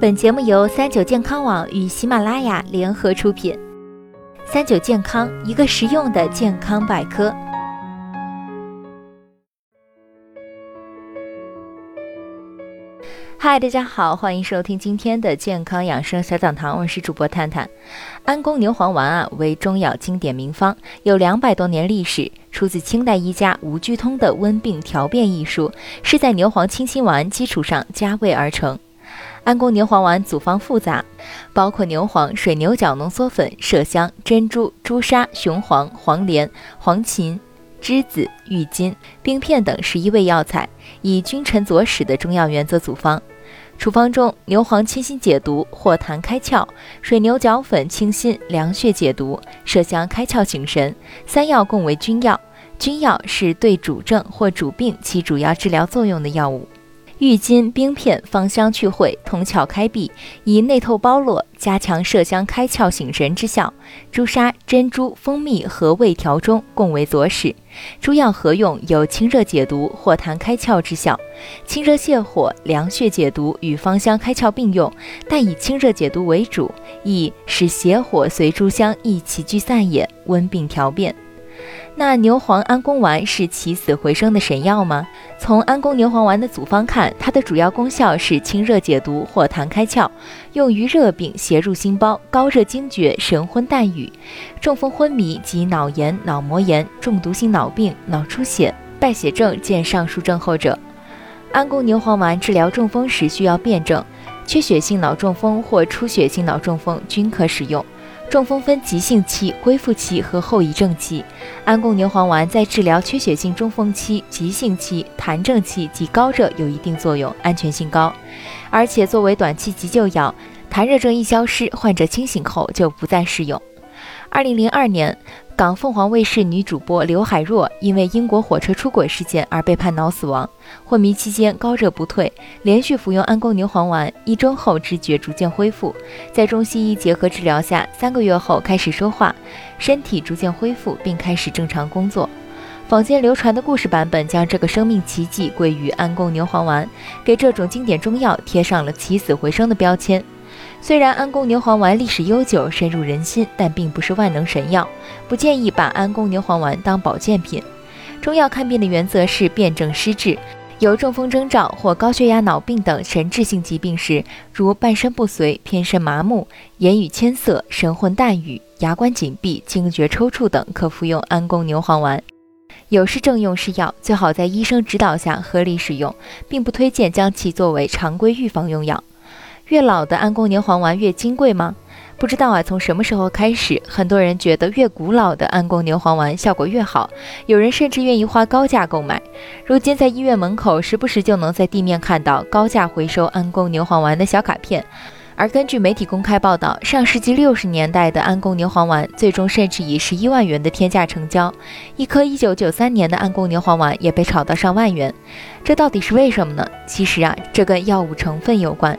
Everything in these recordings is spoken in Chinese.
本节目由三九健康网与喜马拉雅联合出品。三九健康，一个实用的健康百科。嗨，大家好，欢迎收听今天的健康养生小讲堂，我是主播探探。安宫牛黄丸啊，为中药经典名方，有两百多年历史，出自清代医家吴鞠通的《温病调变》一书，是在牛黄清心丸基础上加味而成。安宫牛黄丸组方复杂，包括牛黄、水牛角浓缩粉、麝香、珍珠、朱砂、雄黄、黄连、黄芩、栀子、郁金、冰片等十一味药材，以君臣佐使的中药原则组方。处方中，牛黄清心解毒，或痰开窍；水牛角粉清心凉血解毒，麝香开窍醒神。三药共为君药，君药是对主症或主病起主要治疗作用的药物。郁金冰片芳香去秽，通窍开闭，以内透包络，加强麝香开窍醒神之效。朱砂、珍珠、蜂蜜和味调中，共为佐使。诸药合用，有清热解毒、活痰开窍之效。清热泻火、凉血解毒与芳香开窍并用，但以清热解毒为主，亦使邪火随诸香一起聚散也，温病调变。那牛黄安宫丸是起死回生的神药吗？从安宫牛黄丸的组方看，它的主要功效是清热解毒、活痰开窍，用于热病、邪入心包、高热惊厥、神昏淡语、中风昏迷及脑炎、脑膜炎、中毒性脑病、脑出血、败血症见上述症候者。安宫牛黄丸治疗中风时需要辩证，缺血性脑中风或出血性脑中风均可使用。中风分急性期、恢复期和后遗症期。安宫牛黄丸在治疗缺血性中风期、急性期、痰症期及高热有一定作用，安全性高。而且作为短期急救药，痰热症一消失，患者清醒后就不再适用。二零零二年。港凤凰卫视女主播刘海若因为英国火车出轨事件而被判脑死亡。昏迷期间高热不退，连续服用安宫牛黄丸，一周后知觉逐渐恢复。在中西医结合治疗下，三个月后开始说话，身体逐渐恢复，并开始正常工作。坊间流传的故事版本将这个生命奇迹归于安宫牛黄丸，给这种经典中药贴上了起死回生的标签。虽然安宫牛黄丸历史悠久、深入人心，但并不是万能神药，不建议把安宫牛黄丸当保健品。中药看病的原则是辨证施治，有中风征兆或高血压、脑病等神志性疾病时，如半身不遂、偏身麻木、言语牵涩、神魂淡语、牙关紧闭、惊厥抽搐等，可服用安宫牛黄丸。有失正用是药，最好在医生指导下合理使用，并不推荐将其作为常规预防用药。越老的安宫牛黄丸越金贵吗？不知道啊。从什么时候开始，很多人觉得越古老的安宫牛黄丸效果越好，有人甚至愿意花高价购买。如今在医院门口，时不时就能在地面看到高价回收安宫牛黄丸的小卡片。而根据媒体公开报道，上世纪六十年代的安宫牛黄丸最终甚至以十一万元的天价成交，一颗一九九三年的安宫牛黄丸也被炒到上万元。这到底是为什么呢？其实啊，这跟药物成分有关。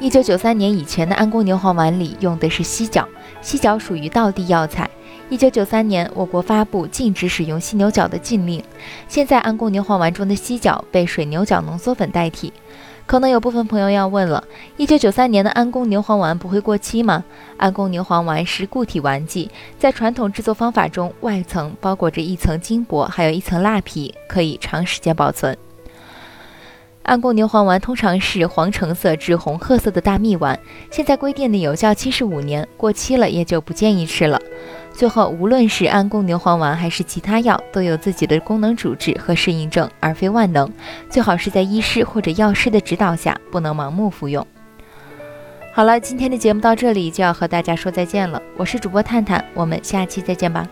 一九九三年以前的安宫牛黄丸里用的是犀角，犀角属于道地药材。一九九三年，我国发布禁止使用犀牛角的禁令。现在安宫牛黄丸中的犀角被水牛角浓缩粉代替。可能有部分朋友要问了：一九九三年的安宫牛黄丸不会过期吗？安宫牛黄丸是固体丸剂，在传统制作方法中，外层包裹着一层金箔，还有一层蜡皮，可以长时间保存。安宫牛黄丸通常是黄橙色至红褐色的大蜜丸，现在规定的有效期是五年，过期了也就不建议吃了。最后，无论是安宫牛黄丸还是其他药，都有自己的功能主治和适应症，而非万能。最好是在医师或者药师的指导下，不能盲目服用。好了，今天的节目到这里就要和大家说再见了，我是主播探探，我们下期再见吧。